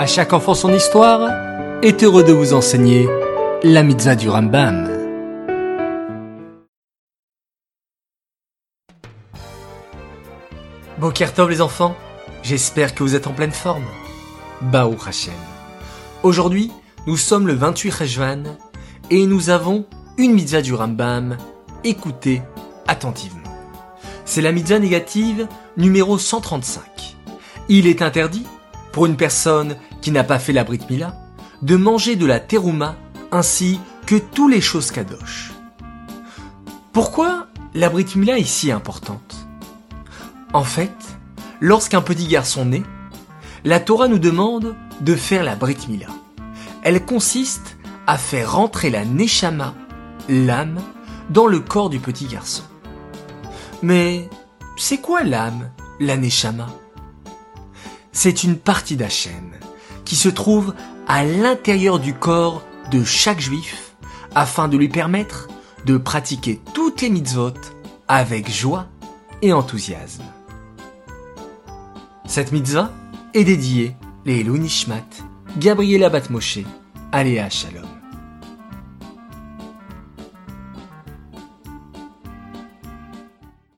À chaque enfant son histoire est heureux de vous enseigner la mitzvah du Rambam. Bokertov les enfants, j'espère que vous êtes en pleine forme. Baou Hashem. Aujourd'hui, nous sommes le 28 Rejvan et nous avons une mitzvah du Rambam. Écoutez attentivement. C'est la mitzvah négative numéro 135. Il est interdit, pour une personne qui n'a pas fait la Brit Mila, de manger de la terouma ainsi que tous les choses kadosh. Pourquoi la Brit Mila est si importante? En fait, lorsqu'un petit garçon naît, la Torah nous demande de faire la Brit Mila. Elle consiste à faire rentrer la Neshama, l'âme, dans le corps du petit garçon. Mais c'est quoi l'âme, la Neshama? C'est une partie d'Hachem qui se trouve à l'intérieur du corps de chaque juif afin de lui permettre de pratiquer toutes les mitzvot avec joie et enthousiasme. Cette mitzvah est dédiée les Nishmat, Gabriela Batmoshe, Aléa Shalom.